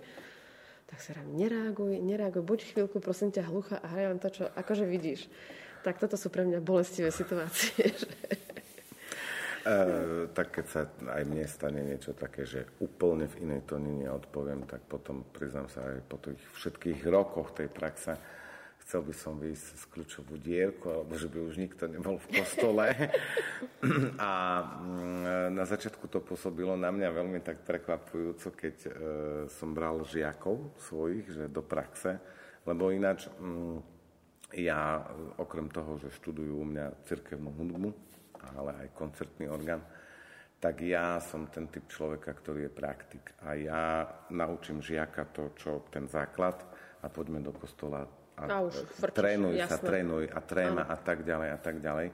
Tak sa rám, nereaguj, nereaguj, buď chvíľku, prosím ťa, hlucha a hraj len to, čo akože vidíš. Tak toto sú pre mňa bolestivé situácie. Uh, tak keď sa aj mne stane niečo také, že úplne v inej tonine odpoviem, tak potom priznám sa aj po tých všetkých rokoch tej praxe, chcel by som výjsť z kľúčovú dierku, alebo že by už nikto nebol v kostole. A mm, na začiatku to pôsobilo na mňa veľmi tak prekvapujúco, keď uh, som bral žiakov svojich, že do praxe, lebo ináč um, ja okrem toho, že študujú u mňa cirkevnú hudbu, ale aj koncertný orgán, tak ja som ten typ človeka, ktorý je praktik. A ja naučím žiaka to, čo ten základ a poďme do kostola a, a už trénuj jasné. sa, trénuj a tréma a tak ďalej a tak ďalej.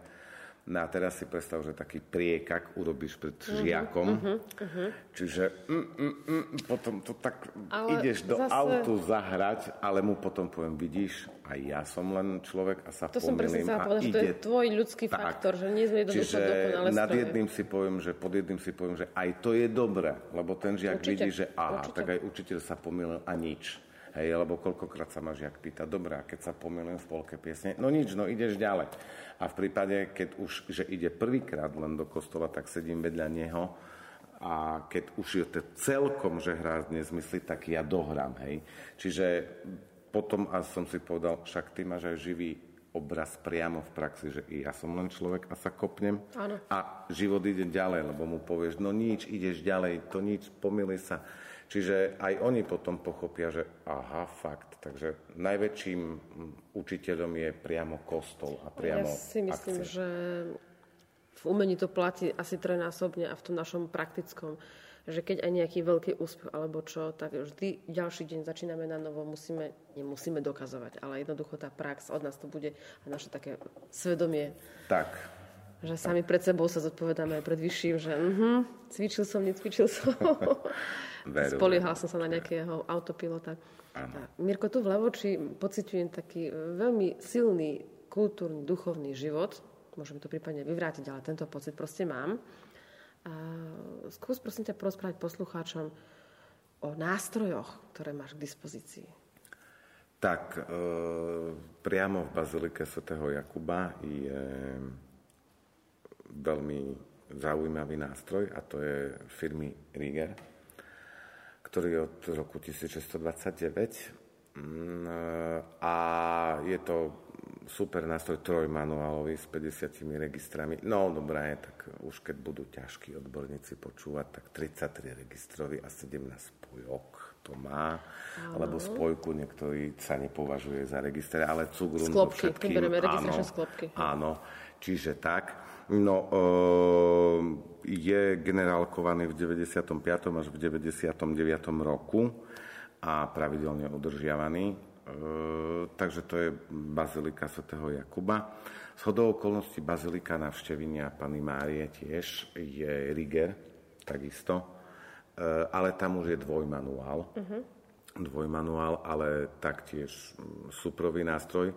No a teraz si predstav, že taký priekak urobíš pred uh-huh, žiakom, uh-huh, uh-huh. čiže mm, mm, mm, potom to tak ale ideš do zase... autu zahrať, ale mu potom poviem, vidíš, aj ja som len človek a sa to pomýlim. Som presne povedať, že to je tvoj ľudský tak. faktor, že nie sme jednoducho dokonale nad jedným si poviem, že pod jedným si poviem, že aj to je dobré, lebo ten žiak Určite. vidí, že aha, Určite. tak aj učiteľ sa pomýlil a nič. Hej, lebo koľkokrát sa ma žiak pýta, dobré, a keď sa pomýlim v polke piesne, no nič, no ideš ďalej. A v prípade, keď už, že ide prvýkrát len do kostola, tak sedím vedľa neho a keď už je to celkom, že hrá nezmysly, tak ja dohrám, hej. Čiže potom, a som si povedal, však ty máš aj živý obraz priamo v praxi, že i ja som len človek a sa kopnem Áno. a život ide ďalej, lebo mu povieš, no nič, ideš ďalej, to nič, pomýli sa. Čiže aj oni potom pochopia, že aha, fakt. Takže najväčším učiteľom je priamo kostol a priamo Ja si myslím, akcia. že v umení to platí asi trojnásobne a v tom našom praktickom že keď aj nejaký veľký úspech alebo čo, tak vždy ďalší deň začíname na novo, musíme, nemusíme dokazovať, ale jednoducho tá prax od nás to bude a naše také svedomie. Tak, že sami pred sebou sa zodpovedáme aj pred vyšším, že uh-huh, cvičil som, necvičil som. Veru, Spoliehal som sa na nejakého autopilota. Ano. Mirko, tu v Levoči pociťujem taký veľmi silný kultúrny, duchovný život. Môžeme to prípadne vyvrátiť, ale tento pocit proste mám. A skús prosím ťa porozprávať poslucháčom o nástrojoch, ktoré máš k dispozícii. Tak, e, priamo v Bazilike svätého Jakuba je veľmi zaujímavý nástroj a to je firmy Rieger, ktorý je od roku 1629 mm, a je to super nástroj trojmanuálový s 50 registrami. No dobré, tak už keď budú ťažkí odborníci počúvať, tak 33 registrový a 17 spojok to má, Áno. alebo spojku niektorý sa nepovažuje za register, ale cugrum sklopky, všetkým. Sklopky, áno, sklopky. Áno, čiže tak. No, e, je generálkovaný v 95. až v 99. roku a pravidelne udržiavaný. E, takže to je Bazilika svätého Jakuba. Z hodou okolností Bazilika navštevenia Pany Márie tiež je Riger, takisto, e, ale tam už je dvojmanuál. Uh-huh. Dvojmanuál, ale taktiež súprový nástroj.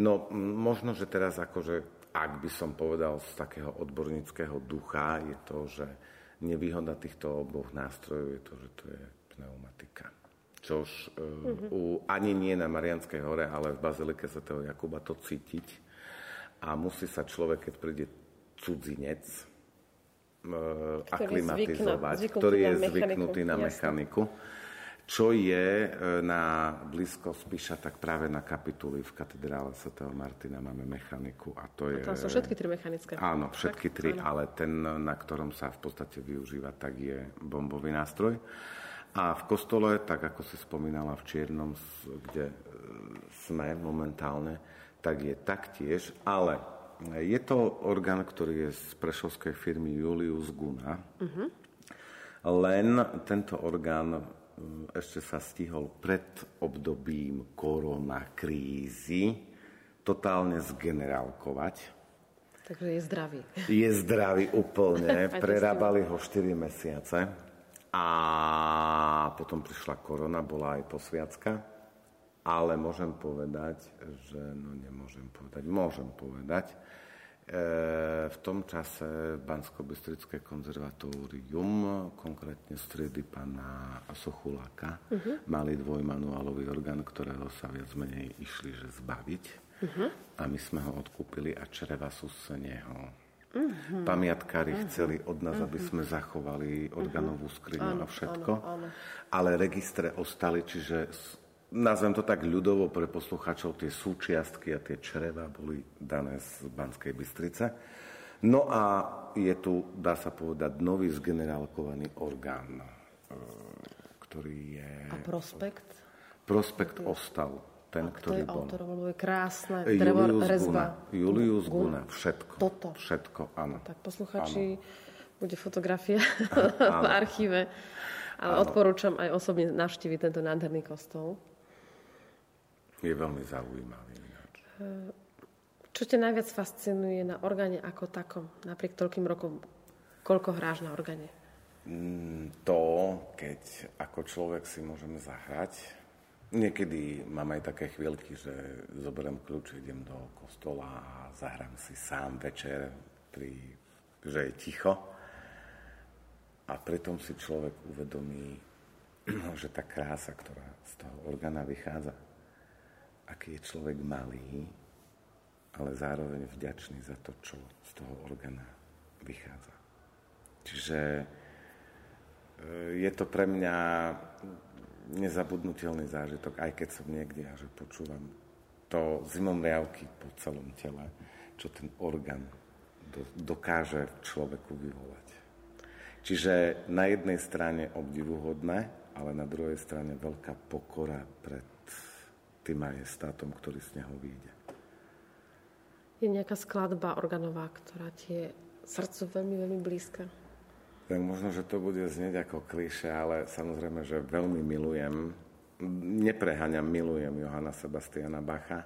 No, možno, že teraz akože ak by som povedal z takého odborníckého ducha, je to, že nevýhoda týchto oboch nástrojov je to, že to je pneumatika. Čož uh-huh. u, ani nie na Marianskej hore, ale v Bazilike Sv. Jakuba to cítiť. A musí sa človek, keď príde cudzinec, uh, aklimatizovať, zvyknú, ktorý je zvyknutý na mechaniku. Jasne čo je e, na blízko Spíša, tak práve na kapituli v katedrále Sv. Martina máme mechaniku. A to je... A tam sú všetky tri mechanické. Áno, všetky tak? tri, áno. ale ten, na ktorom sa v podstate využíva, tak je bombový nástroj. A v kostole, tak ako si spomínala v Čiernom, kde e, sme momentálne, tak je taktiež, ale je to orgán, ktorý je z prešovskej firmy Julius Guna. Uh-huh. Len tento orgán ešte sa stihol pred obdobím koronakrízy totálne zgenerálkovať. Takže je zdravý. Je zdravý úplne. Prerábali ho 4 mesiace. A potom prišla korona, bola aj posviacka. Ale môžem povedať, že... No nemôžem povedať. Môžem povedať, E, v tom čase Bansko-Bystrické konzervatórium, konkrétne striedy pána Sochuláka, uh-huh. mali dvojmanuálový orgán, ktorého sa viac menej išli že zbaviť. Uh-huh. A my sme ho odkúpili a čreva sú z neho Mm-hmm. Pamiatkári mm-hmm. chceli od nás, mm-hmm. aby mhm. sme zachovali organovú skriňu a všetko. Áno, áno. Ale registre ostali, čiže nazvem to tak ľudovo pre poslucháčov, tie súčiastky a tie čreva boli dané z Banskej Bystrice. No a je tu, dá sa povedať, nový zgenerálkovaný orgán, e, ktorý je... A prospekt? Prospekt ostal ten, a ktorý je bol. Autor, lebo je krásne, drevo, Julius rezba. Guna. Julius Guna, všetko. Toto. Všetko, áno. Tak posluchači, áno. bude fotografia v archíve. Ale áno. odporúčam aj osobne navštíviť tento nádherný kostol. Je veľmi zaujímavý. Ináč. Čo ťa najviac fascinuje na orgáne ako takom? Napriek toľkým rokom, koľko hráš na orgáne? Mm, to, keď ako človek si môžeme zahrať, Niekedy mám aj také chvíľky, že zoberiem kľúč, idem do kostola a zahrám si sám večer, pri, že je ticho. A pritom si človek uvedomí, že tá krása, ktorá z toho orgána vychádza, aký je človek malý, ale zároveň vďačný za to, čo z toho orgána vychádza. Čiže e, je to pre mňa nezabudnutelný zážitok, aj keď som niekde a že počúvam to riavky po celom tele, čo ten orgán dokáže človeku vyvolať. Čiže na jednej strane obdivuhodné, ale na druhej strane veľká pokora pred tým majestátom, ktorý z neho vyjde. Je nejaká skladba organová, ktorá ti je srdcu veľmi, veľmi blízka? tak možno, že to bude znieť ako kliše, ale samozrejme, že veľmi milujem, nepreháňam, milujem Johana Sebastiana Bacha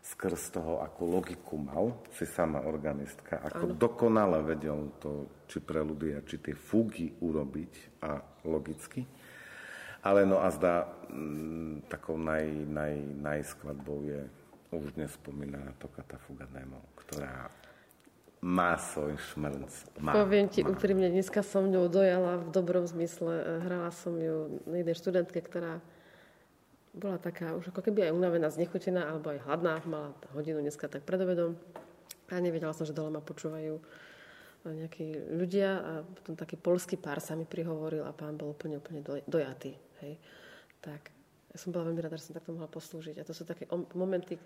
skrz toho, akú logiku mal, si sama organistka, ako ano. dokonale vedel to, či preludia, či tie fúgy urobiť a logicky. Ale no a zdá, m, mm, takou naj, naj, najskladbou je už nespomínaná Tokata Fuga Nemo, ktorá má svoj šmrnc. Má, Poviem ti má. úprimne, dneska som ňou dojala v dobrom zmysle. E, hrala som ju na jednej študentke, ktorá bola taká už ako keby aj unavená, znechutená, alebo aj hladná. Mala hodinu dneska tak predobedom. A nevedela som, že dole ma počúvajú e, nejakí ľudia a potom taký polský pár sa mi prihovoril a pán bol úplne, úplne dojatý. Hej. Tak ja som bola veľmi rada, že som takto mohla poslúžiť. A to sú také momenty,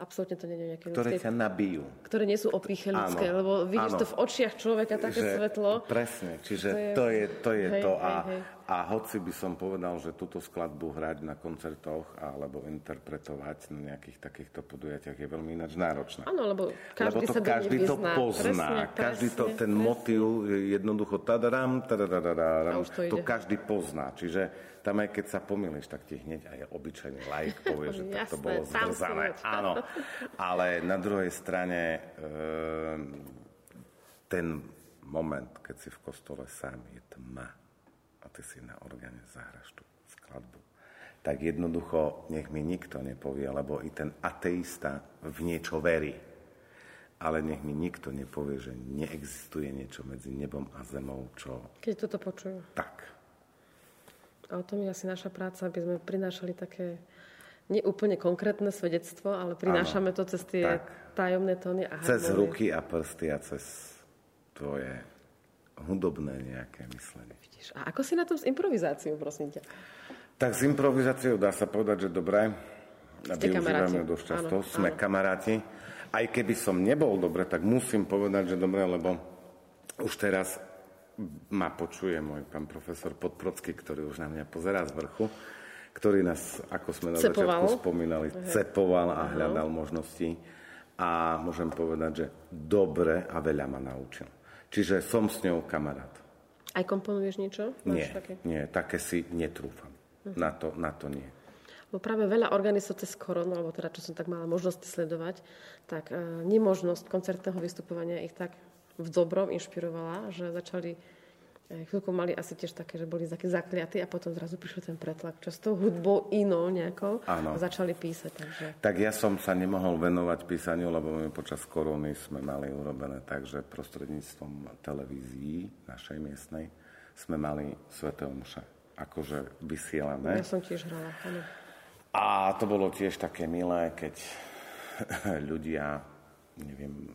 Absolútne to nie je nejaké Ktoré ľudské, ťa nabijú. Ktoré nie sú opíche ľudské, áno, lebo vidíš áno, to v očiach človeka, také že, svetlo. Presne, čiže to je to. Je, to, je hej, to. A, hej, hej. a hoci by som povedal, že túto skladbu hrať na koncertoch alebo interpretovať na nejakých takýchto podujatiach je veľmi ináč náročné. Áno, lebo každý lebo to, sa každý to pozná. Presne, každý to, ten presne. motív jednoducho tadaram, tadadadaram, to, to každý pozná. Čiže tam aj keď sa pomýliš, tak ti hneď aj obyčajný like povie, že tak to bolo zmrzané. Áno, ale na druhej strane e, ten moment, keď si v kostole sám, je tma a ty si na orgáne zahraš tú skladbu, tak jednoducho nech mi nikto nepovie, lebo i ten ateista v niečo verí. Ale nech mi nikto nepovie, že neexistuje niečo medzi nebom a zemou, čo... Keď toto počujú. Tak. A o tom je asi naša práca, aby sme prinášali také neúplne konkrétne svedectvo, ale prinášame ano, to cez tie tak. tajomné tóny a Cez harmonie. ruky a prsty a cez tvoje hudobné nejaké myslenie. Vidíš. A ako si na tom s improvizáciou, prosím ťa? Tak s improvizáciou dá sa povedať, že dobré. Využívame dosť často. Áno, Sme áno. kamaráti. Aj keby som nebol dobre, tak musím povedať, že dobre, lebo už teraz ma počuje môj pán profesor Podprocký, ktorý už na mňa pozerá z vrchu, ktorý nás, ako sme na cepoval. začiatku spomínali, uh-huh. cepoval a hľadal uh-huh. možnosti. A môžem povedať, že dobre a veľa ma naučil. Čiže som s ňou kamarát. Aj komponuješ niečo? nie, také? nie, také si netrúfam. Uh-huh. Na, to, na to nie. Bo práve veľa organizácií cez koronu, alebo teda čo som tak mala možnosť sledovať, tak e, nemožnosť koncertného vystupovania ich tak v dobrom inšpirovala, že začali eh, chvíľku mali asi tiež také, že boli takí zakliatí a potom zrazu prišiel ten pretlak, čo s tou hudbou inou nejakou a začali písať. Takže... Tak ja som sa nemohol venovať písaniu, lebo my počas korony sme mali urobené tak, že prostredníctvom televízií našej miestnej sme mali Sveté Omše akože vysielané. Ja som tiež hrala, áno. A to bolo tiež také milé, keď ľudia, neviem,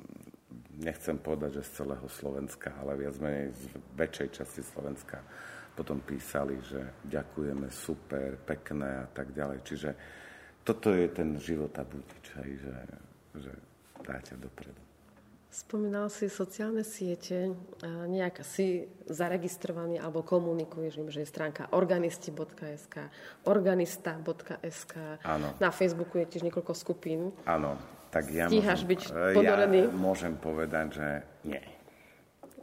nechcem povedať, že z celého Slovenska, ale viac menej z väčšej časti Slovenska potom písali, že ďakujeme, super, pekné a tak ďalej. Čiže toto je ten život a budič, hej, že, že dáte dopredu. Spomínal si sociálne siete, nejak si zaregistrovaný alebo komunikuješ im, že je stránka organisti.sk, organista.sk. Áno. Na Facebooku je tiež niekoľko skupín. Áno, tak ja Stíhaš môžem, byť? Ja môžem povedať, že nie.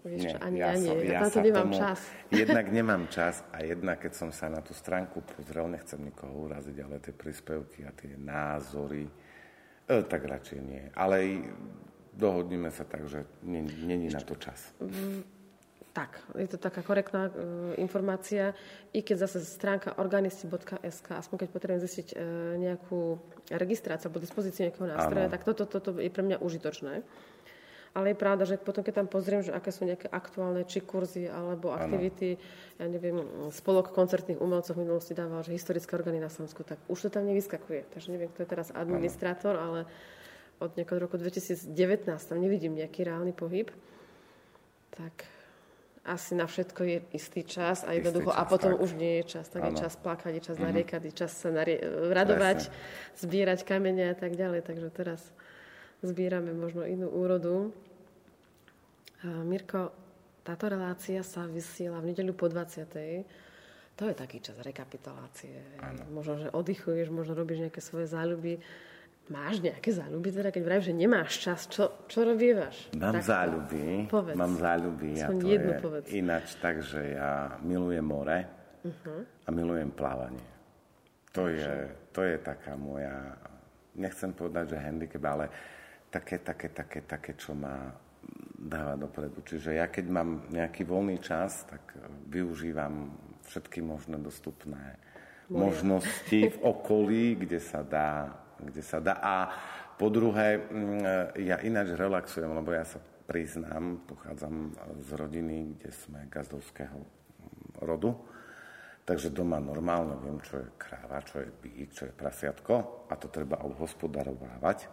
Vieš nie, čo, ani ja, ja, nie. som, Ja, ja na to nemám tomu, čas. Jednak nemám čas a jednak, keď som sa na tú stránku pozrel, nechcem nikoho uraziť, ale tie príspevky a tie názory, e, tak radšej nie. Ale dohodníme sa tak, že není na to čas. Tak, je to taká korektná e, informácia, i keď zase stránka organisti.sk, aspoň keď potrebujem zistiť e, nejakú registráciu alebo dispozíciu nejakého nástroja, tak toto, toto je pre mňa užitočné. Ale je pravda, že potom, keď tam pozriem, že aké sú nejaké aktuálne či kurzy alebo aktivity, ja neviem, spolok koncertných umelcov v minulosti dával, že historické orgány na Slovensku, tak už to tam nevyskakuje. Takže neviem, kto je teraz administrátor, ale od nejakého roku 2019 tam nevidím nejaký reálny pohyb. Tak asi na všetko je istý čas a jednoducho, čas, a potom tak. už nie je čas, tak je Áno. čas plakať, je čas nariekať, je čas sa narie- radovať, zbierať kamene a tak ďalej. Takže teraz zbierame možno inú úrodu. Mirko, táto relácia sa vysiela v nedeľu po 20. To je taký čas rekapitulácie. Možno, že oddychuješ, možno robíš nejaké svoje záľuby. Máš nejaké záľuby, teda keď vravíš, že nemáš čas, čo, čo robievaš? Mám Takto. záľuby. Povedz. Mám záľuby a to jednu je povedz. ináč tak, že ja milujem more Mhm. a milujem plávanie. To je, to je taká moja, nechcem povedať, že handicap, ale také, také, také, také, čo ma dáva dopredu. Čiže ja keď mám nejaký voľný čas, tak využívam všetky možné dostupné možnosti v okolí, kde sa dá. Kde sa dá. A po druhé, mm, ja ináč relaxujem, lebo ja sa priznám, pochádzam z rodiny, kde sme gazdovského mm, rodu. Takže doma normálne viem, čo je kráva, čo je bík, čo je prasiatko a to treba obhospodarovávať.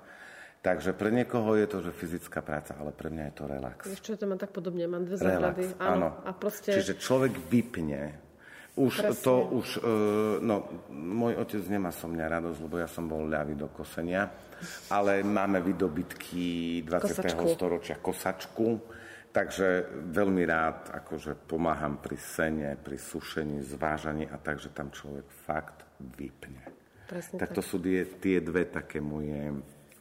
Takže pre niekoho je to, že fyzická práca, ale pre mňa je to relax. Čo, to mám tak podobne, mám dve záhrady. áno. A proste... Čiže človek vypne. Už Presne. to, už, e, no, môj otec nemá so mňa radosť, lebo ja som bol ľavý do kosenia, ale máme vydobytky 20. Kosačku. storočia kosačku, takže veľmi rád akože pomáham pri sene, pri sušení, zvážaní a takže tam človek fakt vypne. Presne tak tak. to sú tie, tie dve také moje,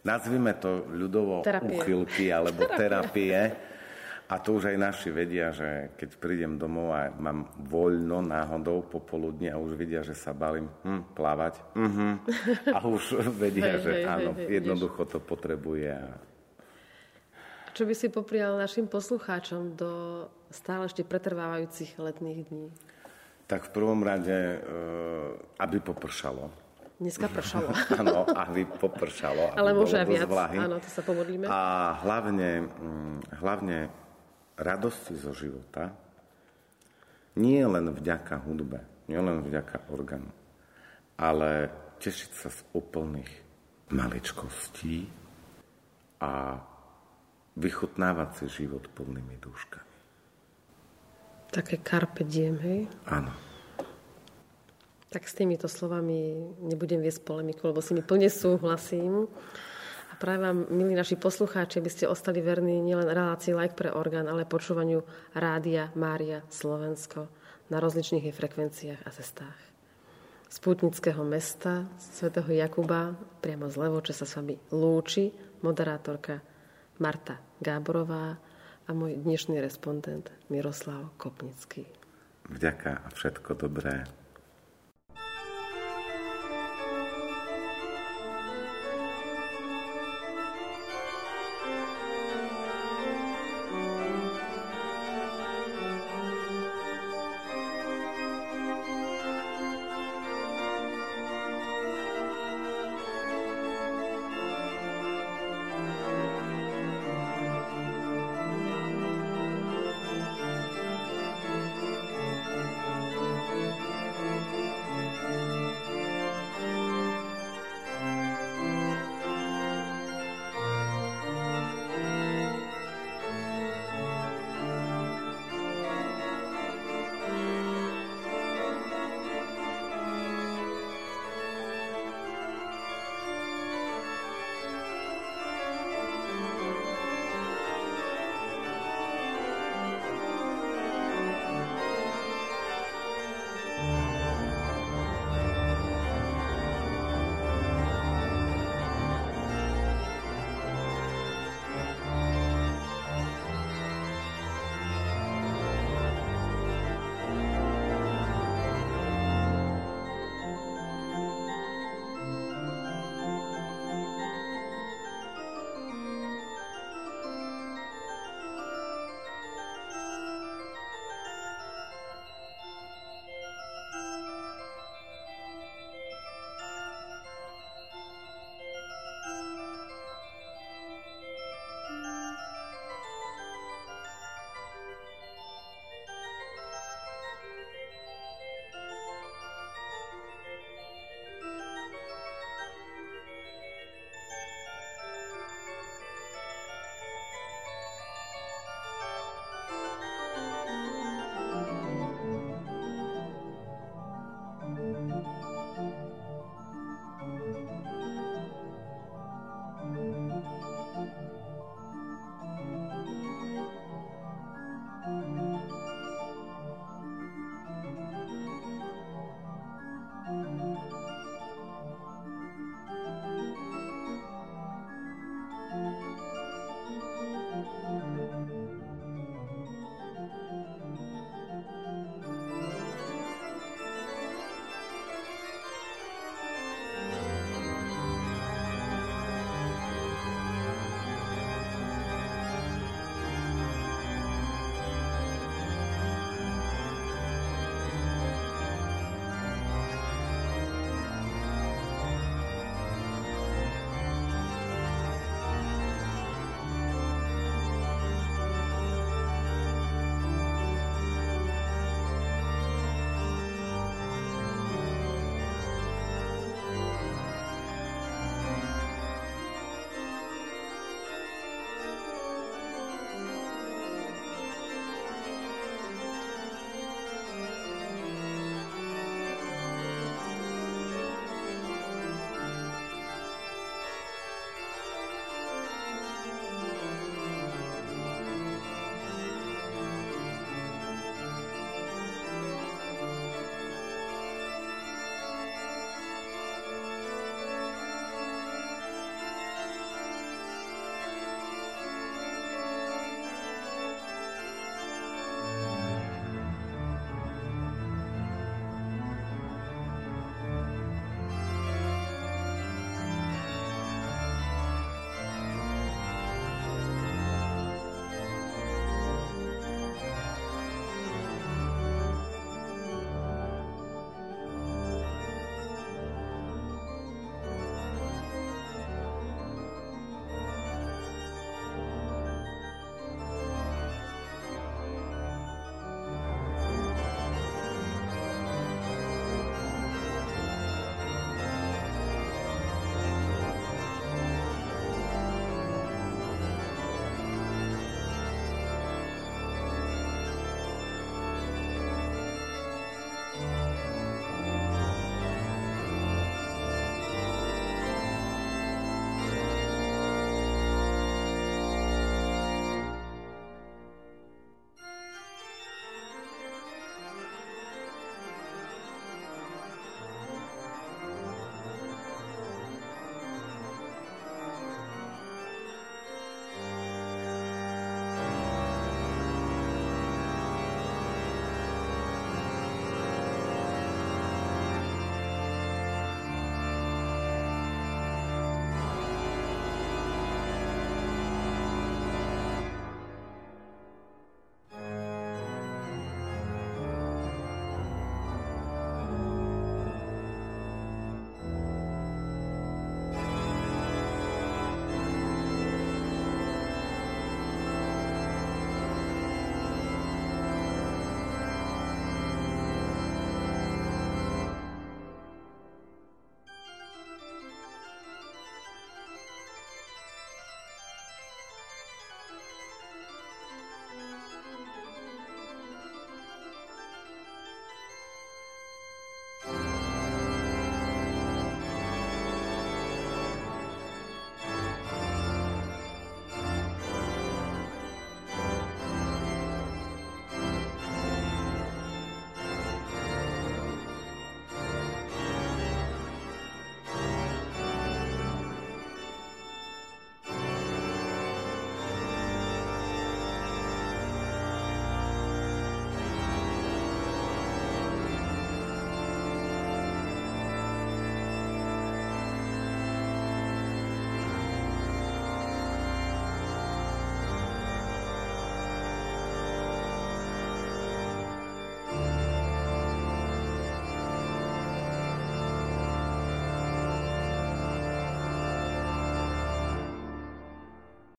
nazvime to ľudovo Terapie. uchylky alebo terapie. A to už aj naši vedia, že keď prídem domov a mám voľno náhodou popoludne a už vidia, že sa balím hm, plávať. Mhm. A už vedia, Hej, že hej, áno, hej, jednoducho to potrebuje. A Čo by si poprial našim poslucháčom do stále ešte pretrvávajúcich letných dní? tak v prvom rade, e, aby popršalo. Dneska pršalo. Áno, aby popršalo. Aby Ale môže aj viac. vlahy. Áno, to sa pomodlíme. A hlavne, mm, hlavne radosti zo života nie len vďaka hudbe, nie len vďaka orgánu, ale tešiť sa z úplných maličkostí a vychutnávať si život plnými dúškami. Také carpe diem, hej? Áno. Tak s týmito slovami nebudem viesť polemiku, lebo si mi plne súhlasím. Práve vám, milí naši poslucháči, aby ste ostali verní nielen relácii Like pre orgán, ale počúvaniu Rádia Mária Slovensko na rozličných jej frekvenciách a cestách. Z pútnického mesta svätého Jakuba, priamo z Levoče sa s vami lúči moderátorka Marta Gáborová a môj dnešný respondent Miroslav Kopnický. Vďaka a všetko dobré